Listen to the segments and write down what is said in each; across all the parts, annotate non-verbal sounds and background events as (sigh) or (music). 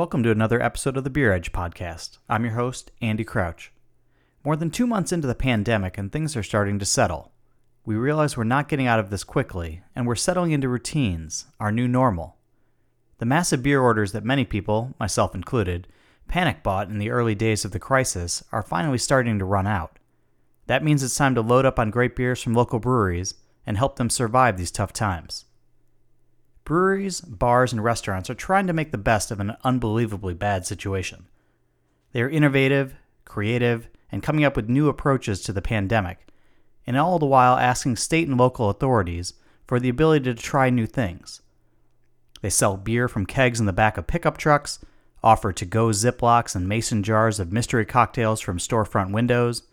Welcome to another episode of the Beer Edge podcast. I'm your host, Andy Crouch. More than two months into the pandemic, and things are starting to settle. We realize we're not getting out of this quickly, and we're settling into routines, our new normal. The massive beer orders that many people, myself included, panic bought in the early days of the crisis are finally starting to run out. That means it's time to load up on great beers from local breweries and help them survive these tough times. Breweries, bars, and restaurants are trying to make the best of an unbelievably bad situation. They are innovative, creative, and coming up with new approaches to the pandemic, and all the while asking state and local authorities for the ability to try new things. They sell beer from kegs in the back of pickup trucks, offer to go Ziplocs and mason jars of mystery cocktails from storefront windows,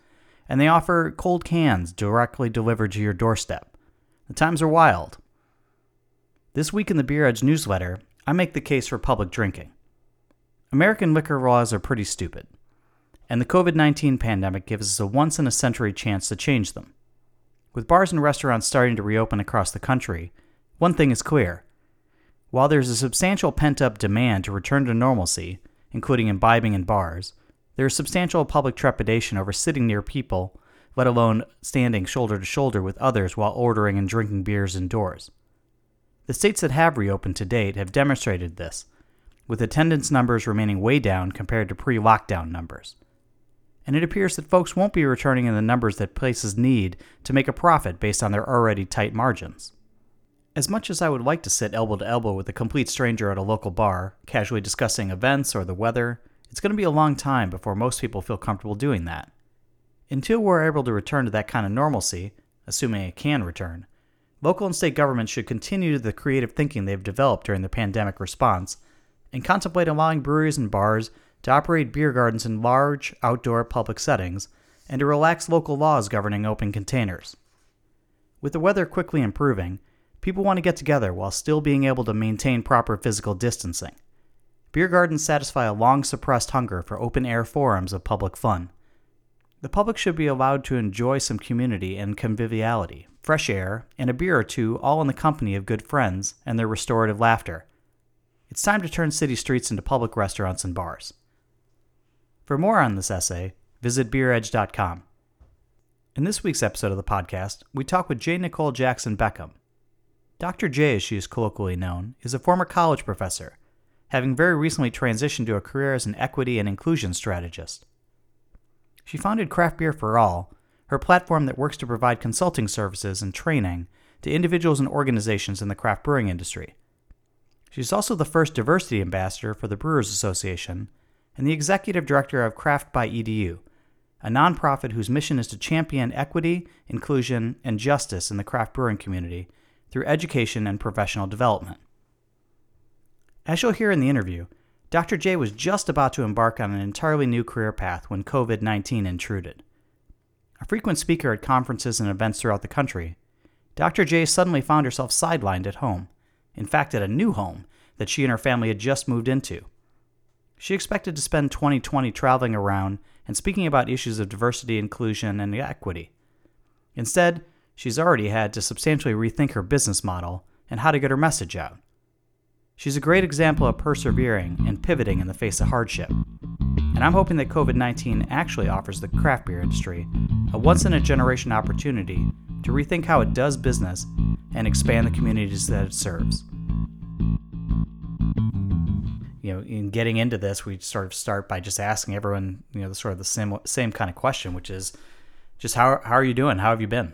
and they offer cold cans directly delivered to your doorstep. The times are wild, this week in the Beer Edge newsletter, I make the case for public drinking. American liquor laws are pretty stupid, and the COVID 19 pandemic gives us a once in a century chance to change them. With bars and restaurants starting to reopen across the country, one thing is clear. While there's a substantial pent up demand to return to normalcy, including imbibing in bars, there is substantial public trepidation over sitting near people, let alone standing shoulder to shoulder with others while ordering and drinking beers indoors. The states that have reopened to date have demonstrated this, with attendance numbers remaining way down compared to pre lockdown numbers. And it appears that folks won't be returning in the numbers that places need to make a profit based on their already tight margins. As much as I would like to sit elbow to elbow with a complete stranger at a local bar, casually discussing events or the weather, it's going to be a long time before most people feel comfortable doing that. Until we're able to return to that kind of normalcy, assuming it can return, Local and state governments should continue the creative thinking they've developed during the pandemic response and contemplate allowing breweries and bars to operate beer gardens in large outdoor public settings and to relax local laws governing open containers. With the weather quickly improving, people want to get together while still being able to maintain proper physical distancing. Beer gardens satisfy a long suppressed hunger for open air forums of public fun. The public should be allowed to enjoy some community and conviviality, fresh air, and a beer or two, all in the company of good friends and their restorative laughter. It's time to turn city streets into public restaurants and bars. For more on this essay, visit beeredge.com. In this week's episode of the podcast, we talk with J. Nikol Jackson Beckham. Dr. J, as she is colloquially known, is a former college professor, having very recently transitioned to a career as an equity and inclusion strategist. She founded Craft Beer for All, her platform that works to provide consulting services and training to individuals and organizations in the craft brewing industry. She's also the first diversity ambassador for the Brewers Association and the executive director of Craft by EDU, a nonprofit whose mission is to champion equity, inclusion, and justice in the craft brewing community through education and professional development. As you'll hear in the interview, Dr. J was just about to embark on an entirely new career path when COVID 19 intruded. A frequent speaker at conferences and events throughout the country, Dr. J suddenly found herself sidelined at home, in fact, at a new home that she and her family had just moved into. She expected to spend 2020 traveling around and speaking about issues of diversity, inclusion, and equity. Instead, she's already had to substantially rethink her business model and how to get her message out. She's a great example of persevering and pivoting in the face of hardship. And I'm hoping that COVID 19 actually offers the craft beer industry a once in a generation opportunity to rethink how it does business and expand the communities that it serves. You know, in getting into this, we sort of start by just asking everyone, you know, the sort of the same same kind of question, which is just how how are you doing? How have you been?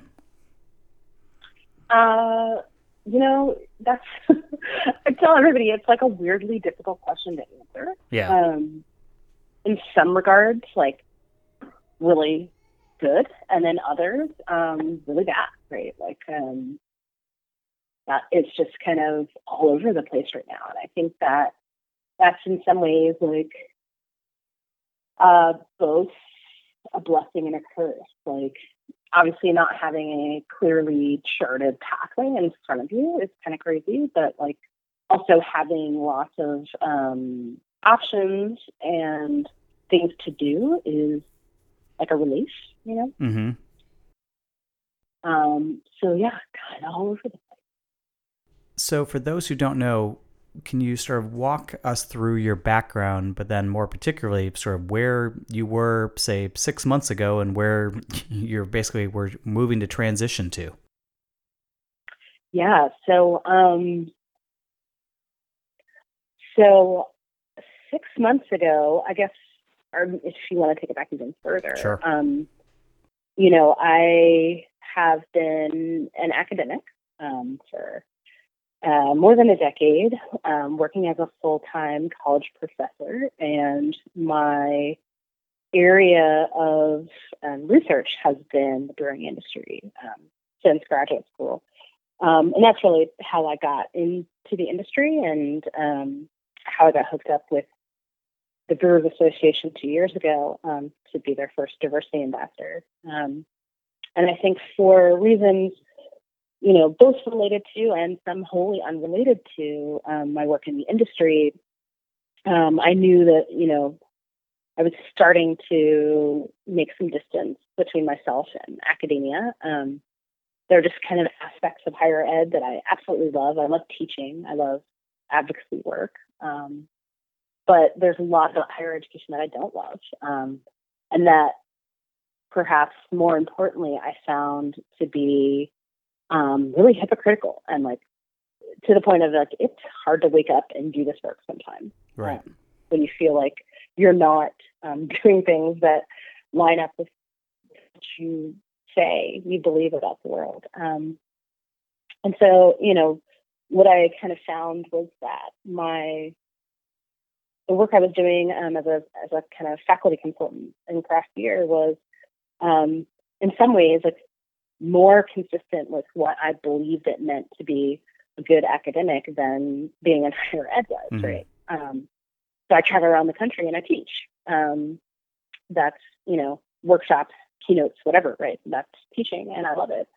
Uh, you know, that's (laughs) I tell everybody it's like a weirdly difficult question to answer. Yeah. Um, in some regards like really good and then others um really bad right like um that it's just kind of all over the place right now and i think that that's in some ways like uh both a blessing and a curse like obviously not having a clearly charted pathway in front of you is kind of crazy but like also having lots of um options and things to do is like a relief, you know? Mm-hmm. Um, so yeah, kind of all over the place. So, for those who don't know, can you sort of walk us through your background, but then more particularly, sort of where you were, say, six months ago, and where (laughs) you're basically were moving to transition to? Yeah. So, um, so six months ago, I guess, or if you want to take it back even further, Sure. um, you know, I have been an academic um, for uh, more than a decade, um, working as a full time college professor, and my area of um, research has been the brewing industry um, since graduate school. Um, and that's really how I got into the industry and um, how I got hooked up with the Brewers Association two years ago um, to be their first diversity ambassador. And I think for reasons, you know, both related to and some wholly unrelated to um, my work in the industry, um, I knew that, you know, I was starting to make some distance between myself and academia. Um, there are just kind of aspects of higher ed that I absolutely love. I love teaching. I love advocacy work. Um, but there's a lot of higher education that I don't love. Um, and that perhaps more importantly, I found to be um, really hypocritical and like to the point of like, it's hard to wake up and do this work sometimes. Right. Um, when you feel like you're not um, (laughs) doing things that line up with what you say you believe about the world. Um, and so, you know, what I kind of found was that my the work I was doing um, as a as a kind of faculty consultant in craft beer was um, in some ways like more consistent with what I believed it meant to be a good academic than being in higher ed was, Mhm. right? Um, so I travel around the country and I teach. Um, that's you know workshops, keynotes, whatever, right? That's teaching, and I love it.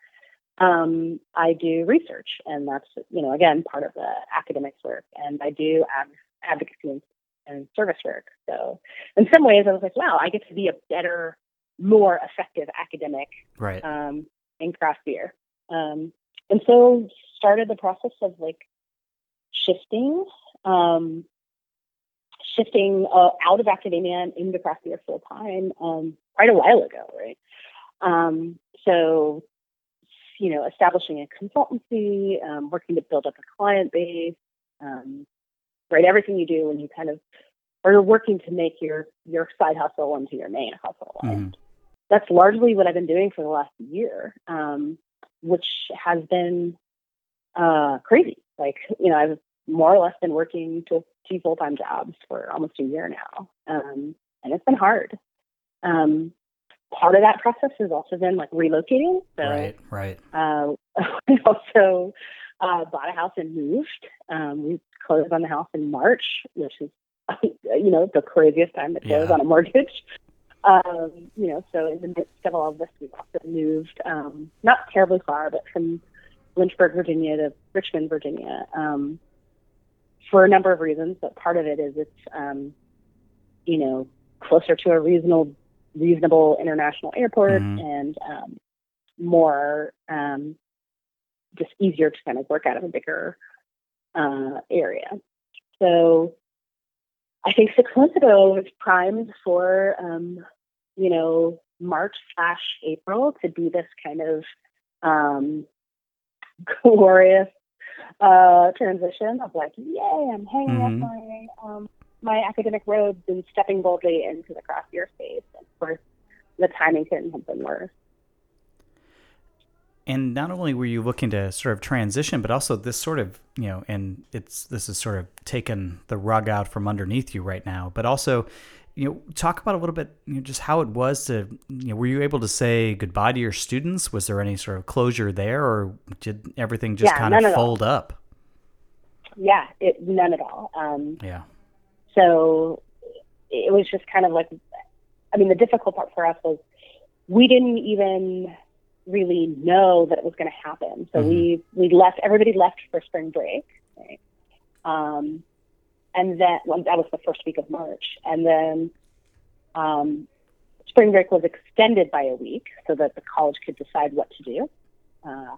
Um, I do research, and that's you know again part of the academics work, and I do ad- advocacy and, and service work. So in some ways, I was like, wow, I get to be a better, more effective academic Right. um, in craft beer. Um, and so started the process of like shifting, um, shifting uh, out of academia and into craft beer full time um, quite a while ago, right? Um, so, you know, establishing a consultancy, um, working to build up a client base, um, right? Everything you do when you kind of are working to make your your side hustle into your main hustle. Mhm. That's largely what I've been doing for the last year, um, which has been uh, crazy. Like, you know, I've more or less been working two, two full time jobs for almost a year now, um, and it's been hard. Um, part of that process has also been like relocating. So Right. Right. uh, (laughs) we also uh, bought a house and moved. Um, we closed on the house in March, which is, (laughs) you know, the craziest time to close Yeah. on a mortgage. Um, you know, so in the midst of all of this, we've also moved, um, not terribly far, but from Lynchburg, Virginia to Richmond, Virginia, um, for a number of reasons. But part of it is it's, um, you know, closer to a reasonable, reasonable international airport Mhm. and um, more um, just easier to kind of work out of a bigger uh, area. So I think six months ago I was primed for, um, you know, March slash April to be this kind of um, (laughs) glorious uh, transition of like, yay, I'm hanging Mhm. up my um, my academic robes and stepping boldly into the craft beer space. And of course, the timing couldn't have been worse. And not only were you looking to sort of transition, but also this sort of, you know, and it's this is sort of taken the rug out from underneath you right now, but also, you know, talk about a little bit, you know, just how it was to, you know, were you able to say goodbye to your students? Was there any sort of closure there, or did everything just Yeah, kind of at all. fold up? Yeah, it, none at all. Um, Yeah. So it was just kind of like, I mean, the difficult part for us was we didn't even really know that it was going to happen. So we we left. Everybody left for spring break, right? Um, and then well, that was the first week of March, and then um, spring break was extended by a week so that the college could decide what to do. Uh,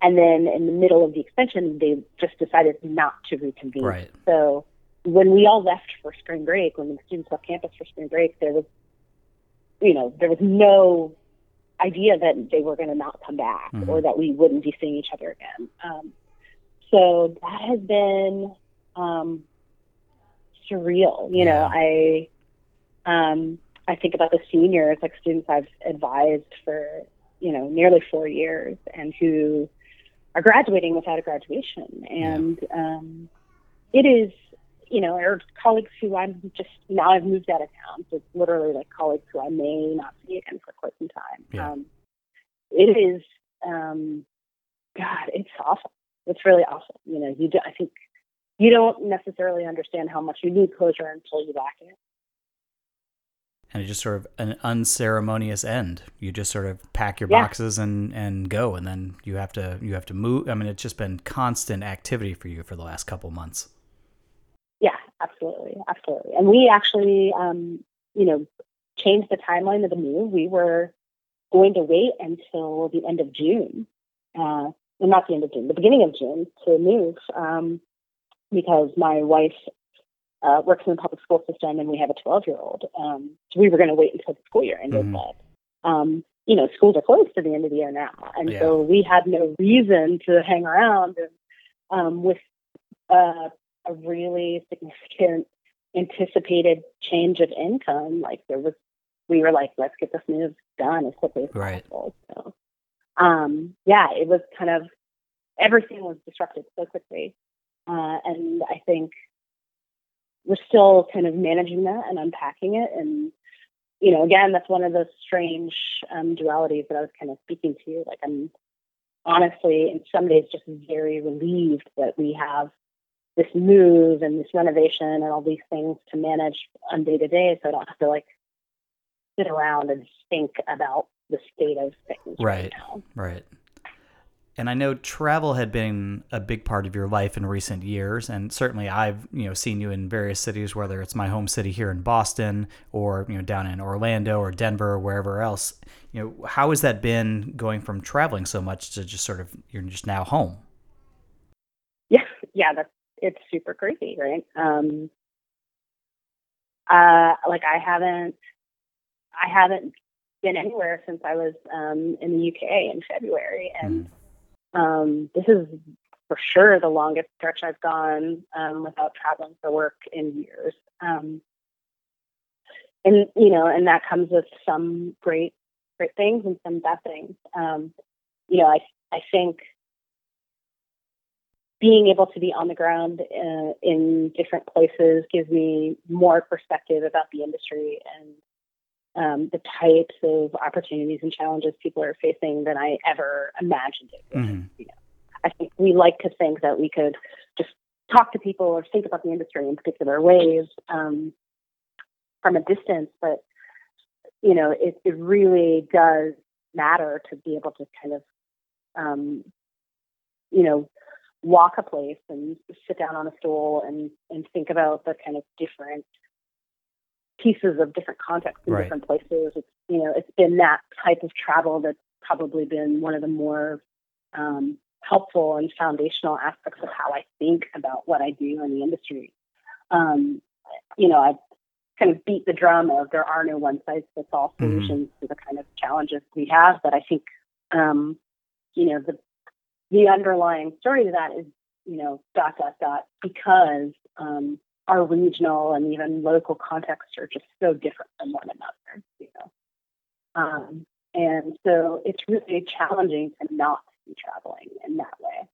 and then in the middle of the extension, they just decided not to reconvene. Right. So when we all left for spring break, when the students left campus for spring break, there was, you know, there was no idea that they were going to not come back Mhm. or that we wouldn't be seeing each other again. Um, so that has been um, surreal. You know, I um, I think about the seniors, like students I've advised for you know nearly four years, and who are graduating without a graduation, and um, it is you know, or colleagues who I'm just now I've moved out of town, so it's literally like colleagues who I may not see again for quite some time. Yeah. Um, it is, um, God, it's awful. It's really awful. You know, you do, I think you don't necessarily understand how much you need closure until you lack it. and it's just sort of an unceremonious end. You just sort of pack your Yeah. boxes and and go, and then you have to you have to move. I mean, it's just been constant activity for you for the last couple months. Yeah, absolutely, absolutely. And we actually, um, you know, changed the timeline of the move. We were going to wait until the end of June, uh, well, not the end of June, the beginning of June to move, um, because my wife uh, works in the public school system and we have a 12 year old. Um, so we were going to wait until the school year ended, Mhm. but um, you know, schools are closed to the end of the year now, and Yeah. so we had no reason to hang around. And um, with uh, a really significant anticipated change of income, like there was, we were like, let's get this move done as quickly as Right. possible. So, um, yeah, it was kind of everything was disrupted so quickly, uh, and I think we're still kind of managing that and unpacking it. And you know, again, that's one of those strange um, dualities that I was kind of speaking to. Like, I'm honestly, in some days, just very relieved that we have this move and this renovation and all these things to manage on day to day, so I don't have to like sit around and think about the state of things right, Right. Right. And I know travel had been a big part of your life in recent years, and certainly I've you know seen you in various cities, whether it's my home city here in Boston or you know down in Orlando or Denver or wherever else. You know, how has that been going from traveling so much to just sort of you're just now home? Yeah, (laughs) yeah, that's it's super crazy, right? Um, uh, like I haven't, I haven't been anywhere since I was um, in the UK in February, and um, this is for sure the longest stretch I've gone um, without traveling for work in years. Um, and you know, and that comes with some great, great things and some bad things. Um, you know, I I think being able to be on the ground uh, in different places gives me more perspective about the industry and um, the types of opportunities and challenges people are facing than I ever imagined it. Mhm. You know, I think we like to think that we could just talk to people or think about the industry in particular ways um, from a distance, but you know, it, it really does matter to be able to kind of, um, you know, walk a place and sit down on a stool and, and think about the kind of different pieces of different contexts in Right. different places. It's, you know, it's been that type of travel that's probably been one of the more um, helpful and foundational aspects of how I think about what I do in the industry. Um, you know, I kind of beat the drum of there are no one size fits all Mhm. solutions to the kind of challenges we have, but I think, um, you know, the the underlying story to that is, you know, dot dot dot because um, our regional and even local contexts are just so different from one another, you know. Um, and so it's really challenging to not be traveling in that way.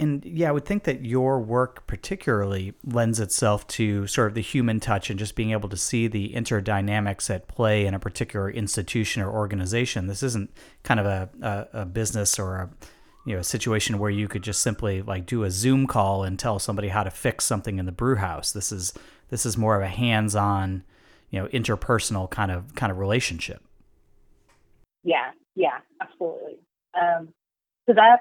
And yeah, I would think that your work particularly lends itself to sort of the human touch and just being able to see the interdynamics at play in a particular institution or organization. This isn't kind of a, a, a business or a you know a situation where you could just simply like do a Zoom call and tell somebody how to fix something in the brew house. This is this is more of a hands-on, you know, interpersonal kind of kind of relationship. Yeah, yeah, absolutely. Um, so that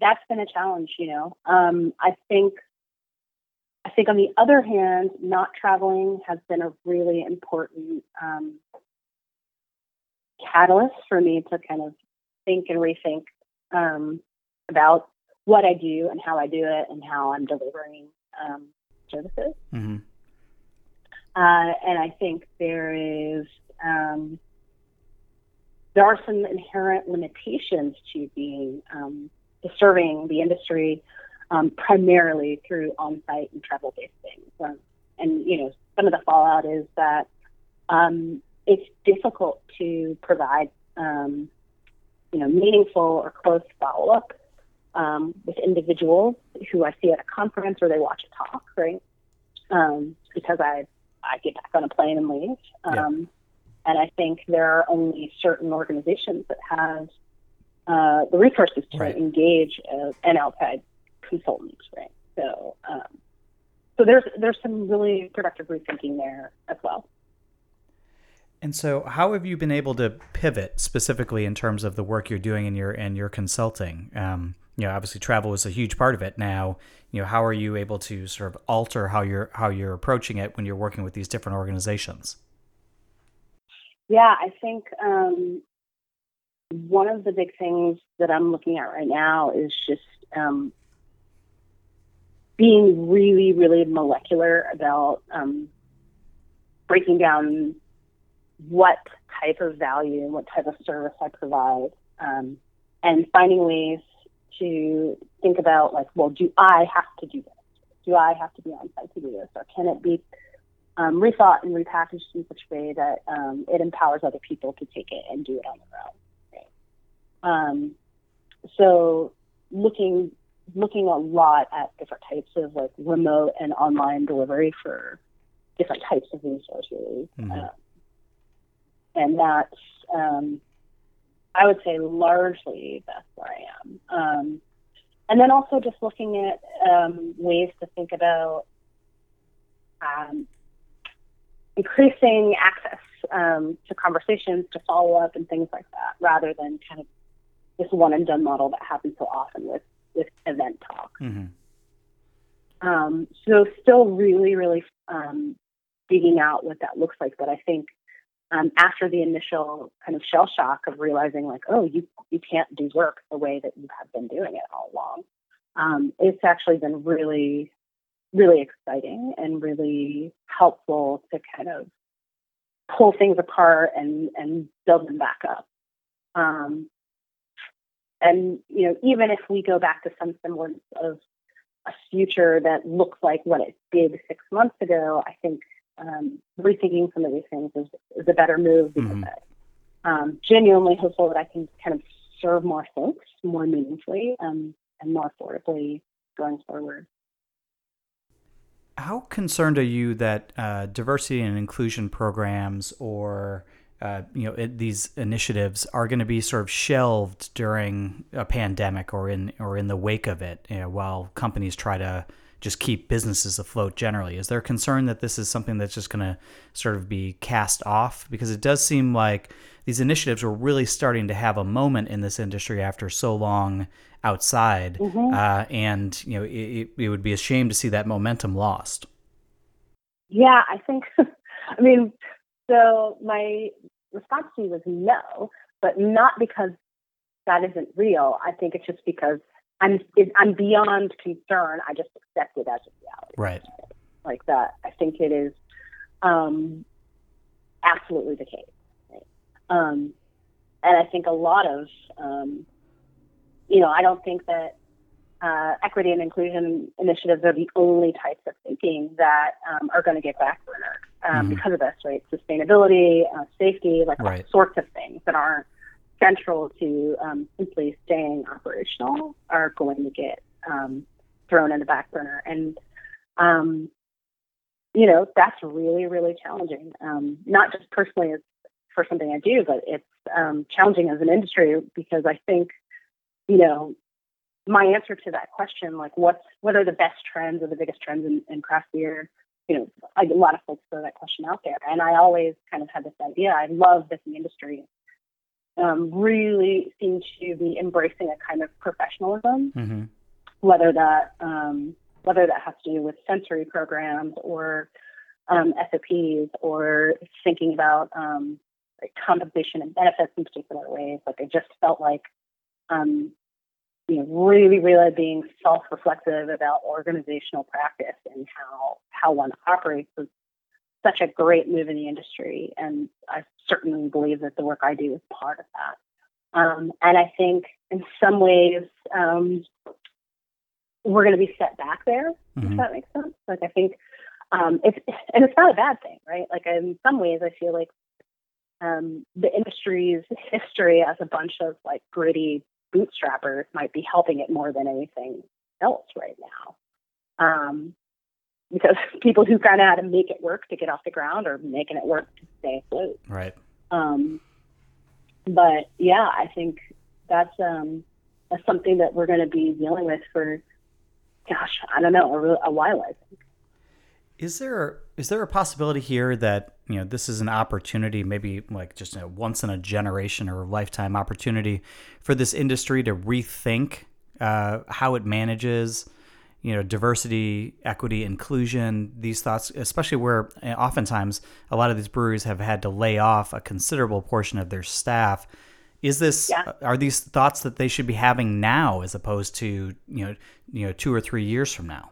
that's been a challenge, you know. Um, I think I think on the other hand, not traveling has been a really important um, catalyst for me to kind of think and rethink um, about what I do and how I do it and how I'm delivering um, services. Mm-hmm. Uh, and I think there is um, there are some inherent limitations to being um, to serving the industry um, primarily through on-site and travel-based things. Um, and you know, some of the fallout is that um, it's difficult to provide um, you know meaningful or close follow-up um, with individuals who I see at a conference or they watch a talk, right? Um, because I I get back on a plane and leave. Yeah. Um, and I think there are only certain organizations that have uh, the resources to right. engage an outside consultant, right? So, um, so there's there's some really productive rethinking there as well. And so, how have you been able to pivot specifically in terms of the work you're doing in your and your consulting? Um, you know, obviously, travel is a huge part of it now. You know, how are you able to sort of alter how you're how you're approaching it when you're working with these different organizations? Yeah, I think um, one of the big things that I'm looking at right now is just um, being really, really molecular about um, breaking down what type of value and what type of service I provide, um, and finding ways to think about like, well, do I have to do this? Do I have to be on site to do this, or can it be um, rethought and repackaged in such a way that um, it empowers other people to take it and do it on their own? Right? Um, so looking looking a lot at different types of like remote and online delivery for different types of resources. Mm-hmm. Uh, and that's, um, I would say, largely that's where I am. Um, and then also just looking at um, ways to think about um, increasing access um, to conversations, to follow up, and things like that, rather than kind of this one and done model that happens so often with with event talk. Mm-hmm. Um, so still really, really um, digging out what that looks like. But I think um, after the initial kind of shell shock of realizing like, oh, you you can't do work the way that you have been doing it all along, um, it's actually been really, really exciting and really helpful to kind of pull things apart and and build them back up. Um, and you know, even if we go back to some semblance of a future that looks like what it did six months ago, I think um, rethinking some of these things is, is a better move because mm-hmm. um, genuinely hopeful that I can kind of serve more folks more meaningfully um, and more affordably going forward. How concerned are you that uh, diversity and inclusion programs or uh, you know it, these initiatives are going to be sort of shelved during a pandemic or in or in the wake of it, you know, while companies try to just keep businesses afloat generally. Is there concern that this is something that's just going to sort of be cast off? Because it does seem like these initiatives were really starting to have a moment in this industry after so long outside, mm-hmm. uh, and you know it, it would be a shame to see that momentum lost. Yeah, I think. (laughs) I mean, so my response to you was no, but not because that isn't real. I think it's just because I'm it, I'm beyond concern. I just accept it as a reality. Right. Like that. I think it is um, absolutely the case. Right? Um, and I think a lot of, um, you know, I don't think that uh, equity and inclusion initiatives are the only types of thinking that um, are going to get backburnered um, mm-hmm. because of this, right? Sustainability, uh, safety, like right. all sorts of things that aren't central to um, simply staying operational are going to get um, thrown in the back burner. And, um, you know, that's really, really challenging, um, not just personally as for something I do, but it's challenging as an industry because I think, you know, my answer to that question, like what's what are the best trends or the biggest trends in, in craft beer? You know, a lot of folks throw that question out there, and I always kind of had this idea. I love that the industry um, really seem to be embracing a kind of professionalism, mm-hmm. whether that um, whether that has to do with sensory programs or um, SOPs or thinking about um, like compensation and benefits in particular ways. Like I just felt like um, you know, really, really being self-reflective about organizational practice and how how one operates is such a great move in the industry. And I certainly believe that the work I do is part of that. Um, and I think in some ways um, we're going to be set back there, mm-hmm. if that makes sense. Like I think um, it's and it's not a bad thing, right? Like in some ways, I feel like um, the industry's history as a bunch of like gritty bootstrappers might be helping it more than anything else right now. Um, because (laughs) people who kind of had to make it work to get off the ground are making it work to stay afloat. Right. Um, but yeah, I think that's um, that's something that we're going to be dealing with for, gosh, I don't know, a, a while. I think. Is there is there a possibility here that you know this is an opportunity, maybe like just a once in a generation or a lifetime opportunity for this industry to rethink uh, how it manages, you know, diversity, equity, inclusion. These thoughts, especially where uh, oftentimes a lot of these breweries have had to lay off a considerable portion of their staff. Is this yeah. are these thoughts that they should be having now as opposed to you know you know two or three years from now?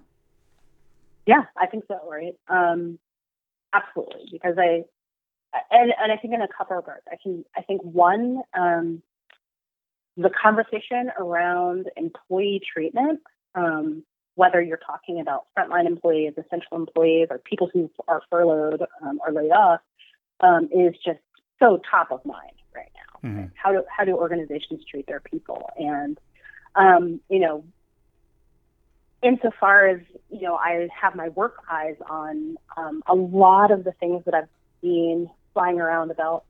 Yeah, I think so. Right. Um, absolutely, because I and and I think in a couple of regards, I can I think one um, the conversation around employee treatment, um, whether you're talking about frontline employees, essential employees, or people who are furloughed um, or laid off, um, is just so top of mind right now. Mm-hmm. How do how do organizations treat their people? And um, you know, insofar as you know, I have my work eyes on um, a lot of the things that I've seen flying around about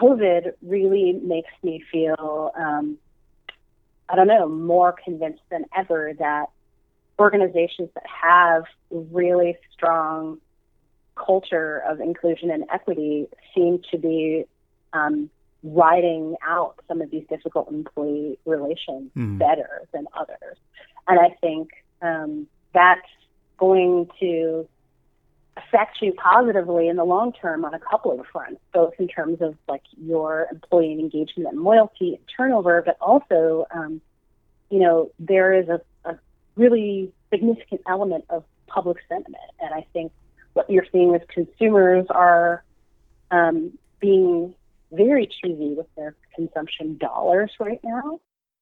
COVID. Really makes me feel, um, I don't know, more convinced than ever that organizations that have really strong culture of inclusion and equity seem to be um, riding out some of these difficult employee relations mm. better than others. And I think um, that's going to affect you positively in the long term on a couple of fronts, both in terms of like your employee engagement and loyalty and turnover, but also, um, you know, there is a, a really significant element of public sentiment. And I think what you're seeing is consumers are um, being very choosy with their consumption dollars right now.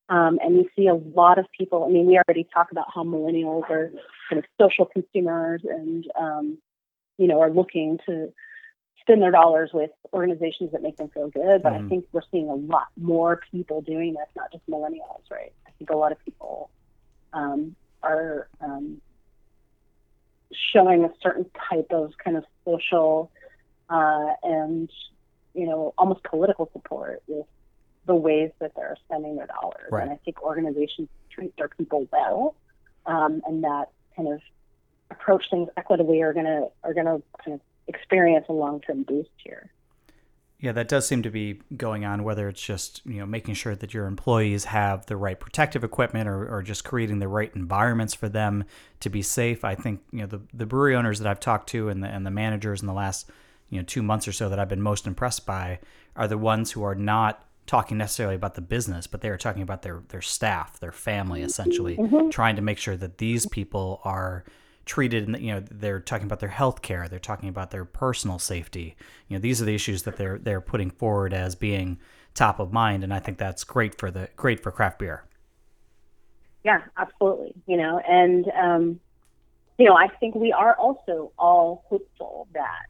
Um, and you see a lot of people. I mean, we already talked about how millennials are kind of social consumers and, um, you know, are looking to spend their dollars with organizations that make them feel good. But mm. I think we're seeing a lot more people doing this, not just millennials, right? I think a lot of people um, are um, showing a certain type of kind of social uh, and, you know, almost political support with the ways that they're spending their dollars. Right. And I think organizations treat their people well, um, and that kind of approach things equitably are gonna are gonna kind of experience a long term boost here. Yeah, that does seem to be going on. Whether it's just you know making sure that your employees have the right protective equipment, or, or just creating the right environments for them to be safe. I think you know the the brewery owners that I've talked to and the and the managers in the last you know two months or so that I've been most impressed by are the ones who are not talking necessarily about the business, but they are talking about their their staff, their family, essentially, mm-hmm. trying to make sure that these people are treated. You know, they're talking about their health care, they're talking about their personal safety. You know, these are the issues that they're they're putting forward as being top of mind, and I think that's great for the great for craft beer. Yeah, absolutely. You know, and um, you know, I think we are also all hopeful that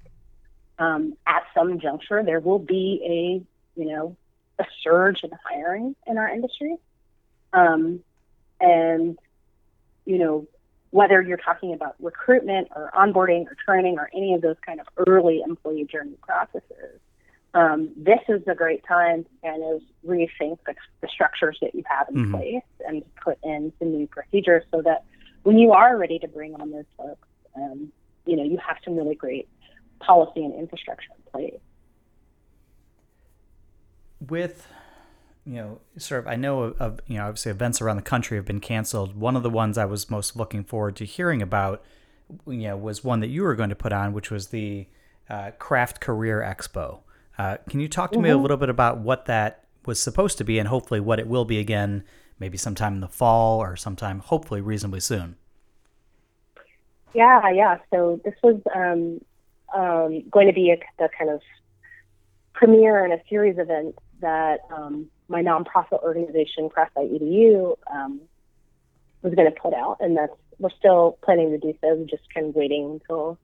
um, at some juncture there will be a you know a surge in hiring in our industry. Um, and, you know, whether you're talking about recruitment or onboarding or training or any of those kind of early employee journey processes, um, this is a great time to kind of rethink the, the structures that you have in mm-hmm. place and put in some new procedures so that when you are ready to bring on those folks, um, you know, you have some really great policy and infrastructure in place with you know sort of i know of you know obviously events around the country have been canceled one of the ones i was most looking forward to hearing about you know was one that you were going to put on which was the uh, craft career expo uh, can you talk to mm-hmm. me a mm-hmm. little bit about what that was supposed to be and hopefully what it will be again maybe sometime in the fall or sometime hopefully reasonably soon. Yeah, yeah. So this was um, um, going to be a, the kind of premiere and a series event that um, my nonprofit organization, Craft.edu, um, was going to put out, and that's we're still planning to do so. We're just kind of waiting until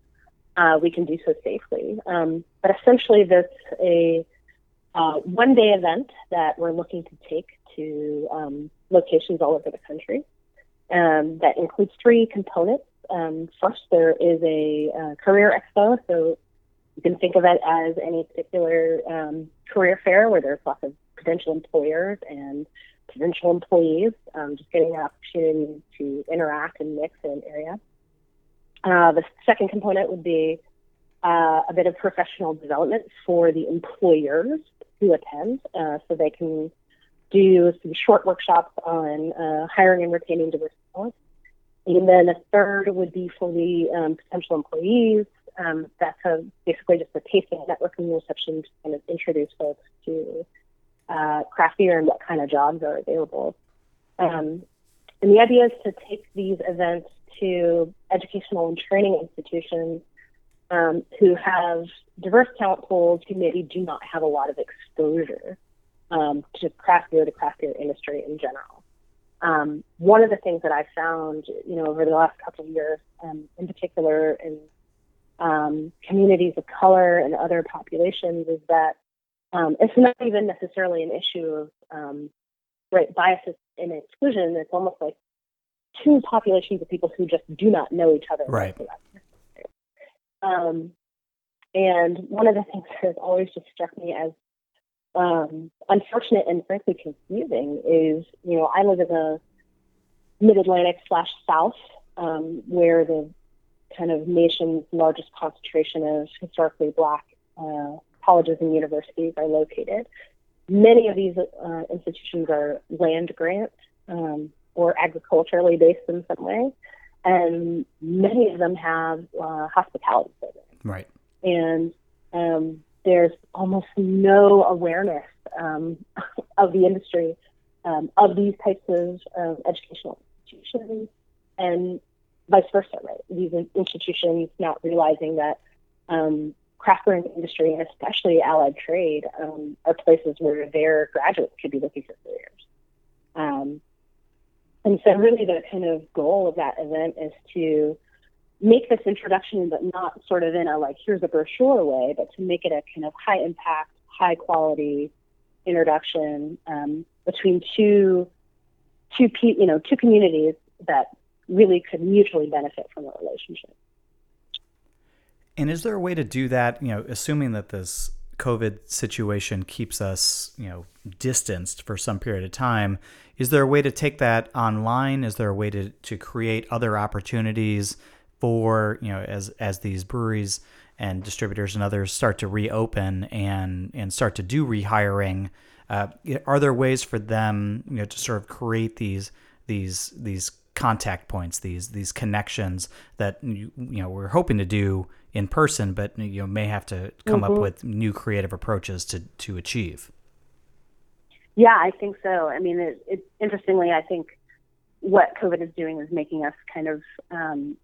uh, we can do so safely. Um, but essentially, this a uh, one day event that we're looking to take to um, locations all over the country. Um, that includes three components. Um, first, there is a uh, career expo, so you can think of it as any particular um, career fair where there's lots of potential employers and potential employees, um, just getting an opportunity to interact and mix in an area. Uh, the second component would be uh, a bit of professional development for the employers who attend, uh, so they can do some short workshops on uh, hiring and retaining diverse talent. And then a third would be for the um, potential employees. Um, that's a, basically just a tasting networking reception to kind of introduce folks to uh, craft beer and what kind of jobs are available. Um, and the idea is to take these events to educational and training institutions um, who have diverse talent pools who maybe do not have a lot of exposure um, to craft beer, the craft beer industry in general. Um, one of the things that I found, you know, over the last couple of years, um, in particular in um, communities of color and other populations, is that um, it's not even necessarily an issue of um, right biases and exclusion. It's almost like two populations of people who just do not know each other. Right. Um, and one of the things that has always just struck me as um, unfortunate and frankly confusing is, you know, I live in the mid Atlantic slash South, um, where the kind of nation's largest concentration of historically black uh, colleges and universities are located. Many of these uh, institutions are land grant um, or agriculturally based in some way, and many of them have uh, hospitality programs. Right. And um, there's almost no awareness um, (laughs) of the industry um, of these types of educational institutions, and vice versa. Right. These institutions not realizing that um, craft brewing industry and especially allied trade um, are places where their graduates could be looking for careers. Um, and so, really, the kind of goal of that event is to make this introduction, but not sort of in a like, here's a brochure way, but to make it a kind of high impact, high quality introduction um, between two, two, you know, two communities that really could mutually benefit from a relationship. And is there a way to do that? You know, assuming that this COVID situation keeps us, you know, distanced for some period of time, is there a way to take that online? Is there a way to, to create other opportunities for, you know, as as these breweries and distributors and others start to reopen and and start to do rehiring? Uh, are there ways for them, you know, to sort of create these these these contact points, these these connections that you, you know we're hoping to do in person, but you know may have to come mm-hmm. up with new creative approaches to to achieve. Yeah, I think so. I mean, it, it interestingly, I think what COVID is doing is making us kind of um,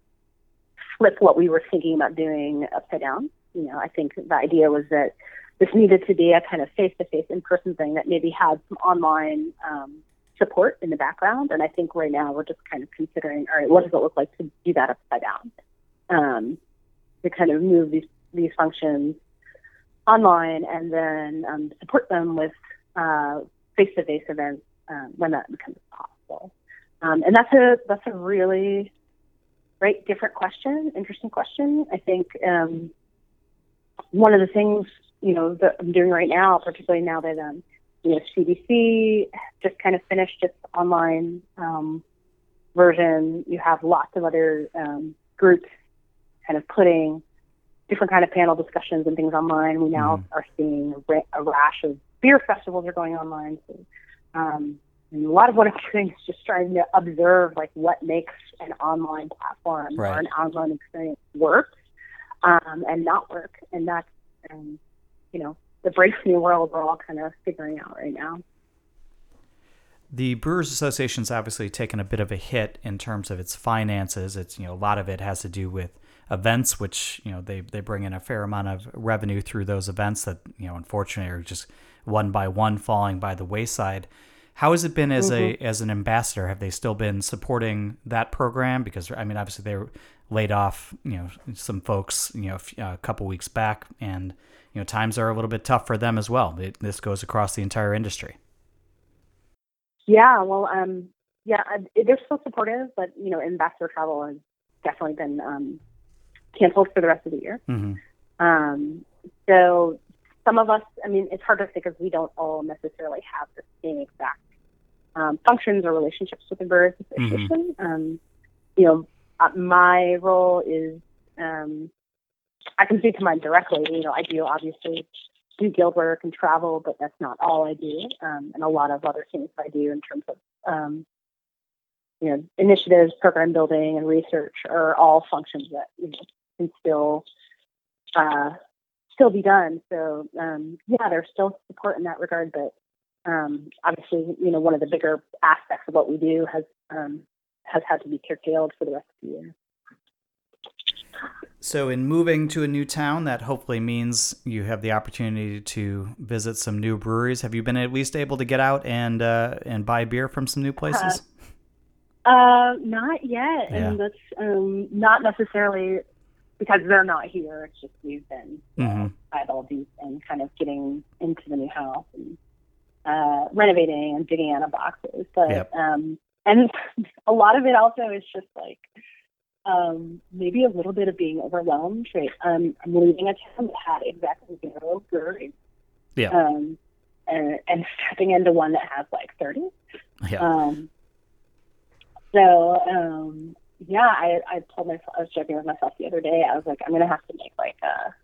flip what we were thinking about doing upside down. You know, I think the idea was that this needed to be a kind of face-to-face, in-person thing that maybe had some online um, support in the background. And I think right now we're just kind of considering, all right, what does it look like to do that upside down? Um, to kind of move these these functions online and then um, support them with uh, face-to-face events um, when that becomes possible. Um, and that's a that's a really right different question, interesting question. I think um, one of the things you know that I'm doing right now, particularly now that um, you know CBC just kind of finished its online um, version. You have lots of other um, groups kind of putting different kind of panel discussions and things online. We now mm. are seeing a, rash of beer festivals are going online. So, um, and a lot of what I'm (laughs) doing is just trying to observe like what makes an online platform right. or an online experience work um, and not work, and that's um, you know the brave new world we're all kind of figuring out right now. The Brewers Association's obviously taken a bit of a hit in terms of its finances. It's you know a lot of it has to do with events, which you know they they bring in a fair amount of revenue through those events that you know unfortunately are just one by one falling by the wayside. How has it been as mm-hmm. a as an ambassador? Have they still been supporting that program? Because I mean, obviously they were laid off, you know, some folks, you know, a couple weeks back, and you know, times are a little bit tough for them as well. It, this goes across the entire industry. Yeah, well, um, yeah, they're still supportive, but you know, ambassador travel has definitely been um, canceled for the rest of the year. Mm-hmm. Um, so some of us, I mean, it's hard to say because we don't all necessarily have the same exact um, functions or relationships with the Brewers Association. Mm-hmm. Um, you know, uh, my role is um, I can speak to mine directly. You know, I do obviously do guild work and travel, but that's not all I do. Um, and a lot of other things I do in terms of um, you know initiatives, program building, and research are all functions that you know, can still uh, still be done. So um, yeah, there's still support in that regard, but um, obviously, you know, one of the bigger aspects of what we do has um, has had to be curtailed for the rest of the year. So, in moving to a new town, that hopefully means you have the opportunity to visit some new breweries. Have you been at least able to get out and uh, and buy beer from some new places? Uh, uh not yet, yeah. and that's um, not necessarily because they're not here. It's just we've been mm-hmm. idle deep and kind of getting into the new house and uh, renovating and digging out of boxes. But yep. um, and (laughs) a lot of it also is just like um, maybe a little bit of being overwhelmed. Right, um, I'm leaving a town that had exactly zero breweries. Yeah. Um, and, and stepping into one that has like 30. Yeah. Um, so um, yeah, I, I told myself, I was joking with myself the other day. I was like, I'm going to have to make like a,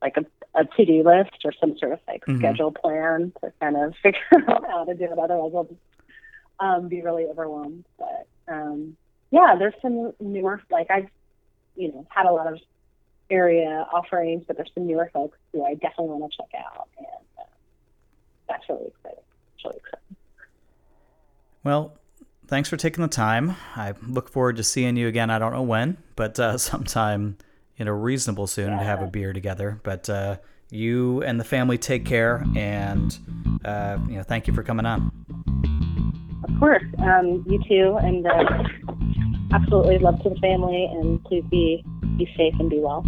like a, a to-do list or some sort of like mm-hmm. schedule plan to kind of (laughs) figure out how to do it. Otherwise I'll just, um, be really overwhelmed. But, um, yeah, there's some newer, like I've, you know, had a lot of area offerings, but there's some newer folks who I definitely want to check out. And uh, that's really exciting. Really exciting. Well, thanks for taking the time. I look forward to seeing you again. I don't know when, but uh, (laughs) sometime you know reasonable soon to have a beer together. But uh, you and the family take care, and uh, you know thank you for coming on. Of course, um, you too, and uh, absolutely love to the family, and please be be safe and be well.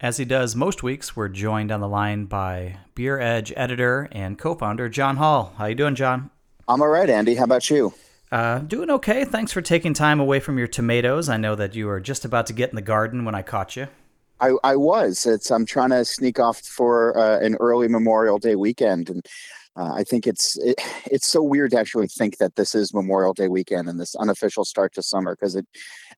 As he does most weeks, we're joined on the line by Beer Edge editor and co-founder John Holl. How you doing, John? I'm all right, Andy. How about you? Uh, doing okay. Thanks for taking time away from your tomatoes. I know that you were just about to get in the garden when I caught you. I, I was. It's I'm trying to sneak off for uh, an early Memorial Day weekend, and uh, I think it's it, it's so weird to actually think that this is Memorial Day weekend and this unofficial start to summer because it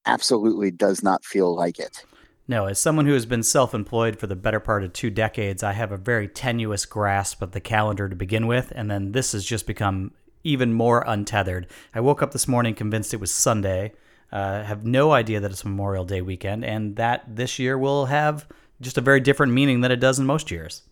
absolutely does not feel like it. No, as someone who has been self employed for the better part of two decades, I have a very tenuous grasp of the calendar to begin with, and then this has just become even more untethered. I woke up this morning convinced it was Sunday, uh, have no idea that it's Memorial Day weekend, and that this year will have just a very different meaning than it does in most years.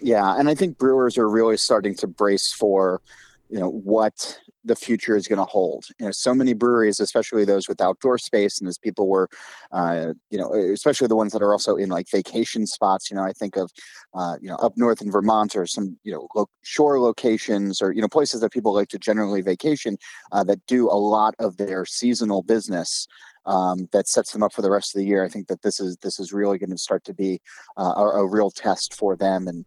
Yeah, and I think brewers are really starting to brace for, you know, what the future is going to hold. You know, so many breweries, especially those with outdoor space, and as people were, uh, you know, especially the ones that are also in like vacation spots. You know, I think of, uh, you know, up north in Vermont or some, you know, lo- shore locations or you know places that people like to generally vacation uh, that do a lot of their seasonal business. Um, that sets them up for the rest of the year. I think that this is this is really going to start to be uh, a, a, real test for them, and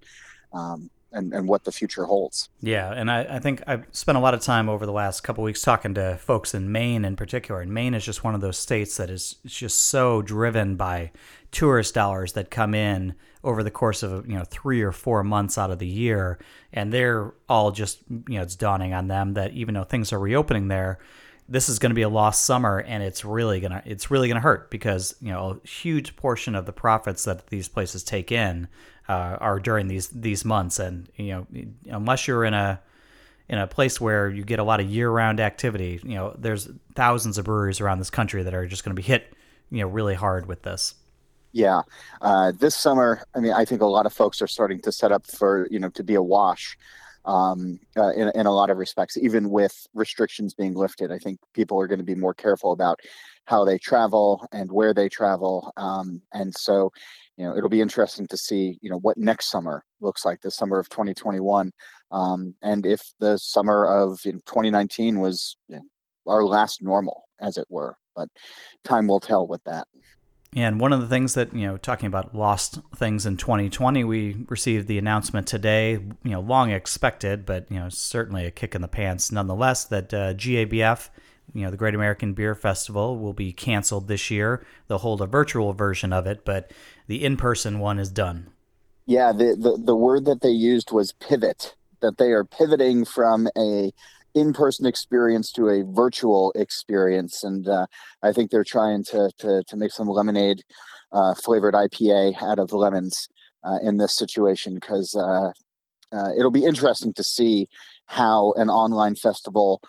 um, and, and what the future holds. Yeah, and I, I think I've spent a lot of time over the last couple weeks talking to folks in Maine in particular. And Maine is just one of those states that is just so driven by tourist dollars that come in over the course of you know three or four months out of the year, and they're all just you know it's dawning on them that even though things are reopening there, this is going to be a lost summer and it's really going to it's really going to hurt because you know a huge portion of the profits that these places take in uh, are during these these months. And you know unless you're in a in a place where you get a lot of year-round activity you know there's thousands of breweries around this country that are just going to be hit you know really hard with this. Yeah, uh, this summer, I mean, I think a lot of folks are starting to set up for you know to be a wash um, uh, in, in a lot of respects, even with restrictions being lifted. I think people are going to be more careful about how they travel and where they travel, um, and so you know it'll be interesting to see you know what next summer looks like, the summer of 2021, um, and if the summer of you know, 2019 was you know, our last normal, as it were. But time will tell with that. And one of the things that, you know, talking about lost things in 2020, we received the announcement today, you know, long expected, but, you know, certainly a kick in the pants nonetheless, that uh, GABF, you know, the Great American Beer Festival will be canceled this year. They'll hold a virtual version of it, but the in person one is done. Yeah, the, the, the word that they used was pivot, that they are pivoting from a in-person experience to a virtual experience and uh, i think they're trying to, to, to make some lemonade uh, flavored ipa out of lemons uh, in this situation because uh, uh, it'll be interesting to see how an online festival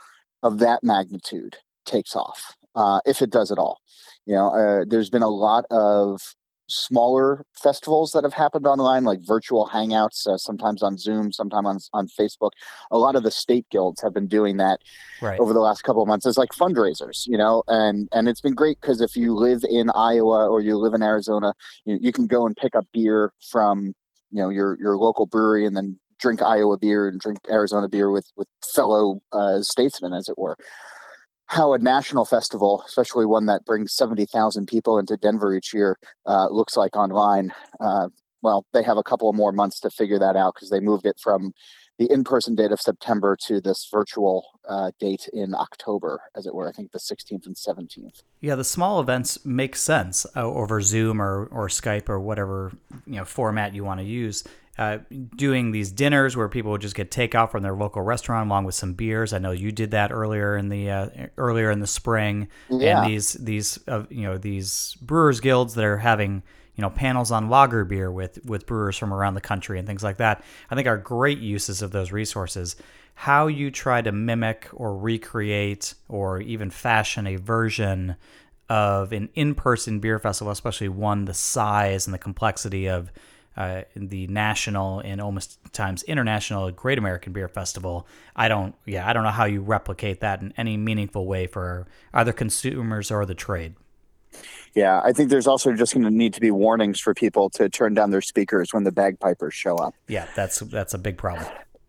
of that magnitude takes off uh, if it does at all you know there's been a lot of smaller festivals that have happened online, like virtual hangouts, uh, sometimes on Zoom, sometimes on, on Facebook. A lot of the state guilds have been doing that right. over the last couple of months as like fundraisers, you know, and and it's been great because if you live in Iowa or you live in Arizona, you, you can go and pick up beer from you know your your local brewery and then drink Iowa beer and drink Arizona beer with with fellow uh, statesmen, as it were how a national festival, especially one that brings 70,000 people into Denver each year, uh, looks like online. Uh, well, they have a couple more months to figure that out because they moved it from the in-person date of September to this virtual uh, date in October, as it were. I think the 16th and 17th. Yeah, the small events make sense uh, over Zoom or or Skype or whatever you know format you want to use uh, doing these dinners where people would just get takeout from their local restaurant along with some beers. I know you did that earlier in the uh, earlier in the spring. Yeah. And these these uh, you know these brewers guilds that are having you know panels on lager beer with with brewers from around the country and things like that. I think are great uses of those resources. How you try to mimic or recreate or even fashion a version of an in-person beer festival, especially one the size and the complexity of uh, the national and almost times international Great American Beer Festival. I don't, yeah, I don't know how you replicate that in any meaningful way for either consumers or the trade. Yeah, I think there's also just going to need to be warnings for people to turn down their speakers when the bagpipers show up. Yeah, that's that's a big problem.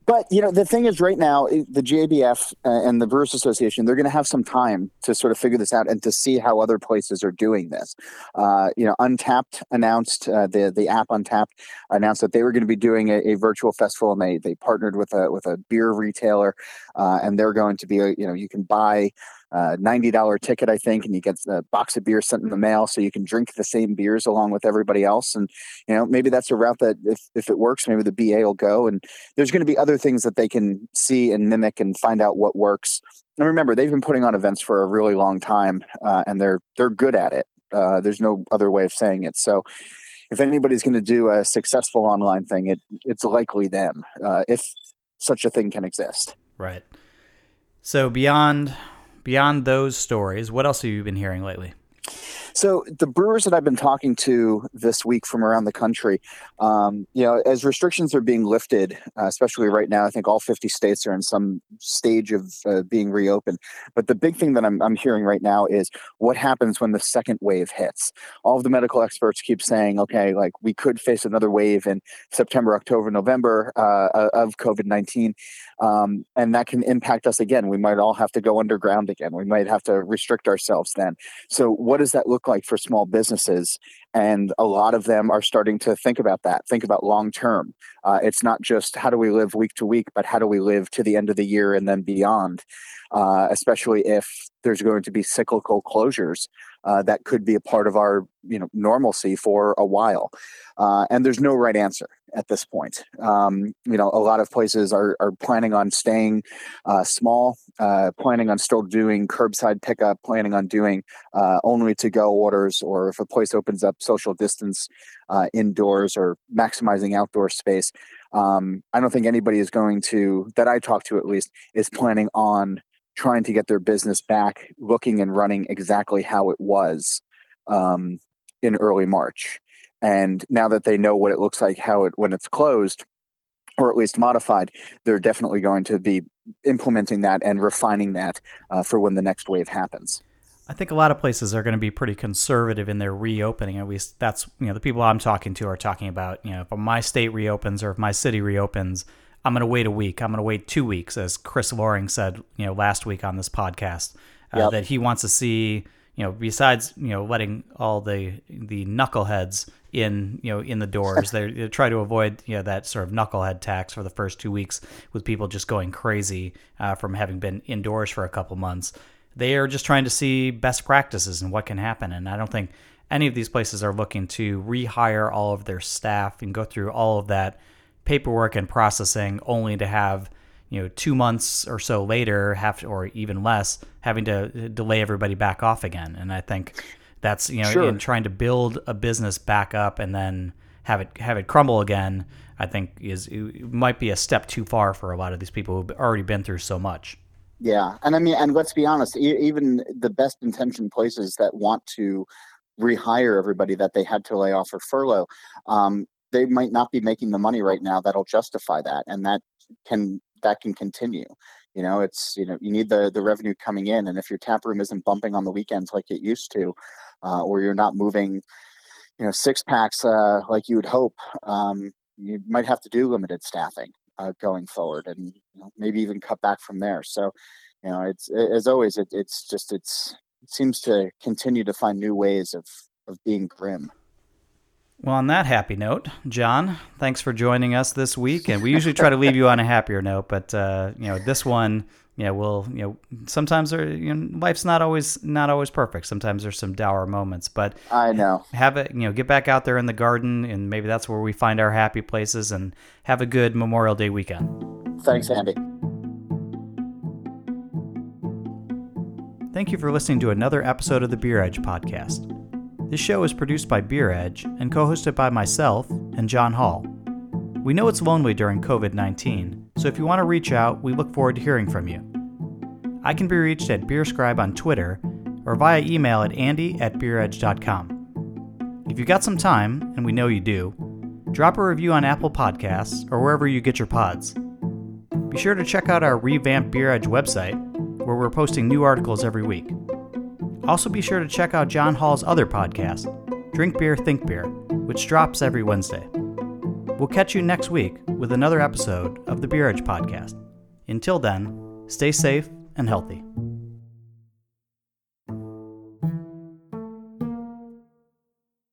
But you know, the thing is, right now, the GABF uh, and the Brewers Association, they're going to have some time to sort of figure this out and to see how other places are doing this. Uh, you know, Untappd announced uh, the the app Untappd announced that they were going to be doing a, a, virtual festival, and they they partnered with a with a beer retailer, uh, and they're going to be, you know, you can buy uh, $90 ticket, I think, and you get a box of beer sent in the mail so you can drink the same beers along with everybody else. And, you know, maybe that's a route that if, if it works, maybe the BA will go. And there's going to be other things that they can see and mimic and find out what works. And remember, they've been putting on events for a really long time uh, and they're, they're good at it. Uh, there's no other way of saying it. So, if anybody's going to do a successful online thing, it it's likely them, uh, if such a thing can exist. Right. So beyond beyond those stories, what else have you been hearing lately? So the brewers that I've been talking to this week from around the country, um, you know, as restrictions are being lifted, uh, especially right now, I think all 50 states are in some stage of uh, being reopened. But the big thing that I'm, I'm hearing right now is what happens when the second wave hits. All of the medical experts keep saying, okay, like we could face another wave in September, October, November uh, of COVID 19. Um, and that can impact us again. We might all have to go underground again. We might have to restrict ourselves then. So, what does that look like for small businesses? And a lot of them are starting to think about that, think about long term. Uh, it's not just how do we live week to week, but how do we live to the end of the year and then beyond, uh, especially if there's going to be cyclical closures uh, that could be a part of our you know normalcy for a while. Uh, and there's no right answer at this point. Um, you know a lot of places are, are planning on staying uh, small uh, planning on still doing curbside pickup planning on doing only to go orders or if a place opens up social distance uh, indoors or maximizing outdoor space um, i don't think anybody is going to that i talk to at least is planning on trying to get their business back looking and running exactly how it was um, in early March. and now that they know what it looks like how it when it's closed or at least modified they're definitely going to be implementing that and refining that uh, for when the next wave happens I think a lot of places are going to be pretty conservative in their reopening. At least that's you know the people I'm talking to are talking about. You know, if my state reopens or if my city reopens, I'm going to wait a week. I'm going to wait two weeks, as Chris Lohring said, you know, last week on this podcast, uh, yep. that he wants to see. You know, besides you know letting all the the knuckleheads in you know in the doors, (laughs) they, try to avoid you know that sort of knucklehead tax for the first two weeks with people just going crazy uh, from having been indoors for a couple months they are just trying to see best practices and what can happen. And I don't think any of these places are looking to rehire all of their staff and go through all of that paperwork and processing only to have you know two months or so later have to, or even less having to delay everybody back off again and i think that's you know sure. in trying to build a business back up and then have it have it crumble again i think is might be a step too far for a lot of these people who've already been through so much yeah, and I mean, and let's be honest, e- even the best intentioned places that want to rehire everybody that they had to lay off or furlough, um, they might not be making the money right now that'll justify that, and that can that can continue. You know, it's you know you need the the revenue coming in, and if your tap room isn't bumping on the weekends like it used to, uh, or you're not moving, you know, six packs uh, like you would hope, um, you might have to do limited staffing uh, going forward, and you know, maybe even cut back from there. So, you know, it's as always, it, it's just it's it seems to continue to find new ways of of being grim. Well, on that happy note, John, thanks for joining us this week. And we usually try to leave you on a happier note, but uh, you know, this one yeah, we'll you know sometimes there, you know, life's not always not always perfect. Sometimes there's some dour moments, but I know have it you know get back out there in the garden, and maybe that's where we find our happy places. And have a good Memorial Day weekend. Thanks, Andy. Thank you for listening to another episode of the Beer Edge podcast. This show is produced by Beer Edge and co-hosted by myself and John Holl. We know it's lonely during COVID 19, so if you want to reach out, we look forward to hearing from you. I can be reached at BeerScribe on Twitter or via email at andy at beeredge.com. If you've got some time, and we know you do, drop a review on Apple Podcasts or wherever you get your pods. Be sure to check out our revamped Beer Edge website, where we're posting new articles every week. Also, be sure to check out John Holl's other podcast, Drink Beer, Think Beer, which drops every Wednesday. We'll catch you next week with another episode of the Beer Edge Podcast. Until then, stay safe and healthy.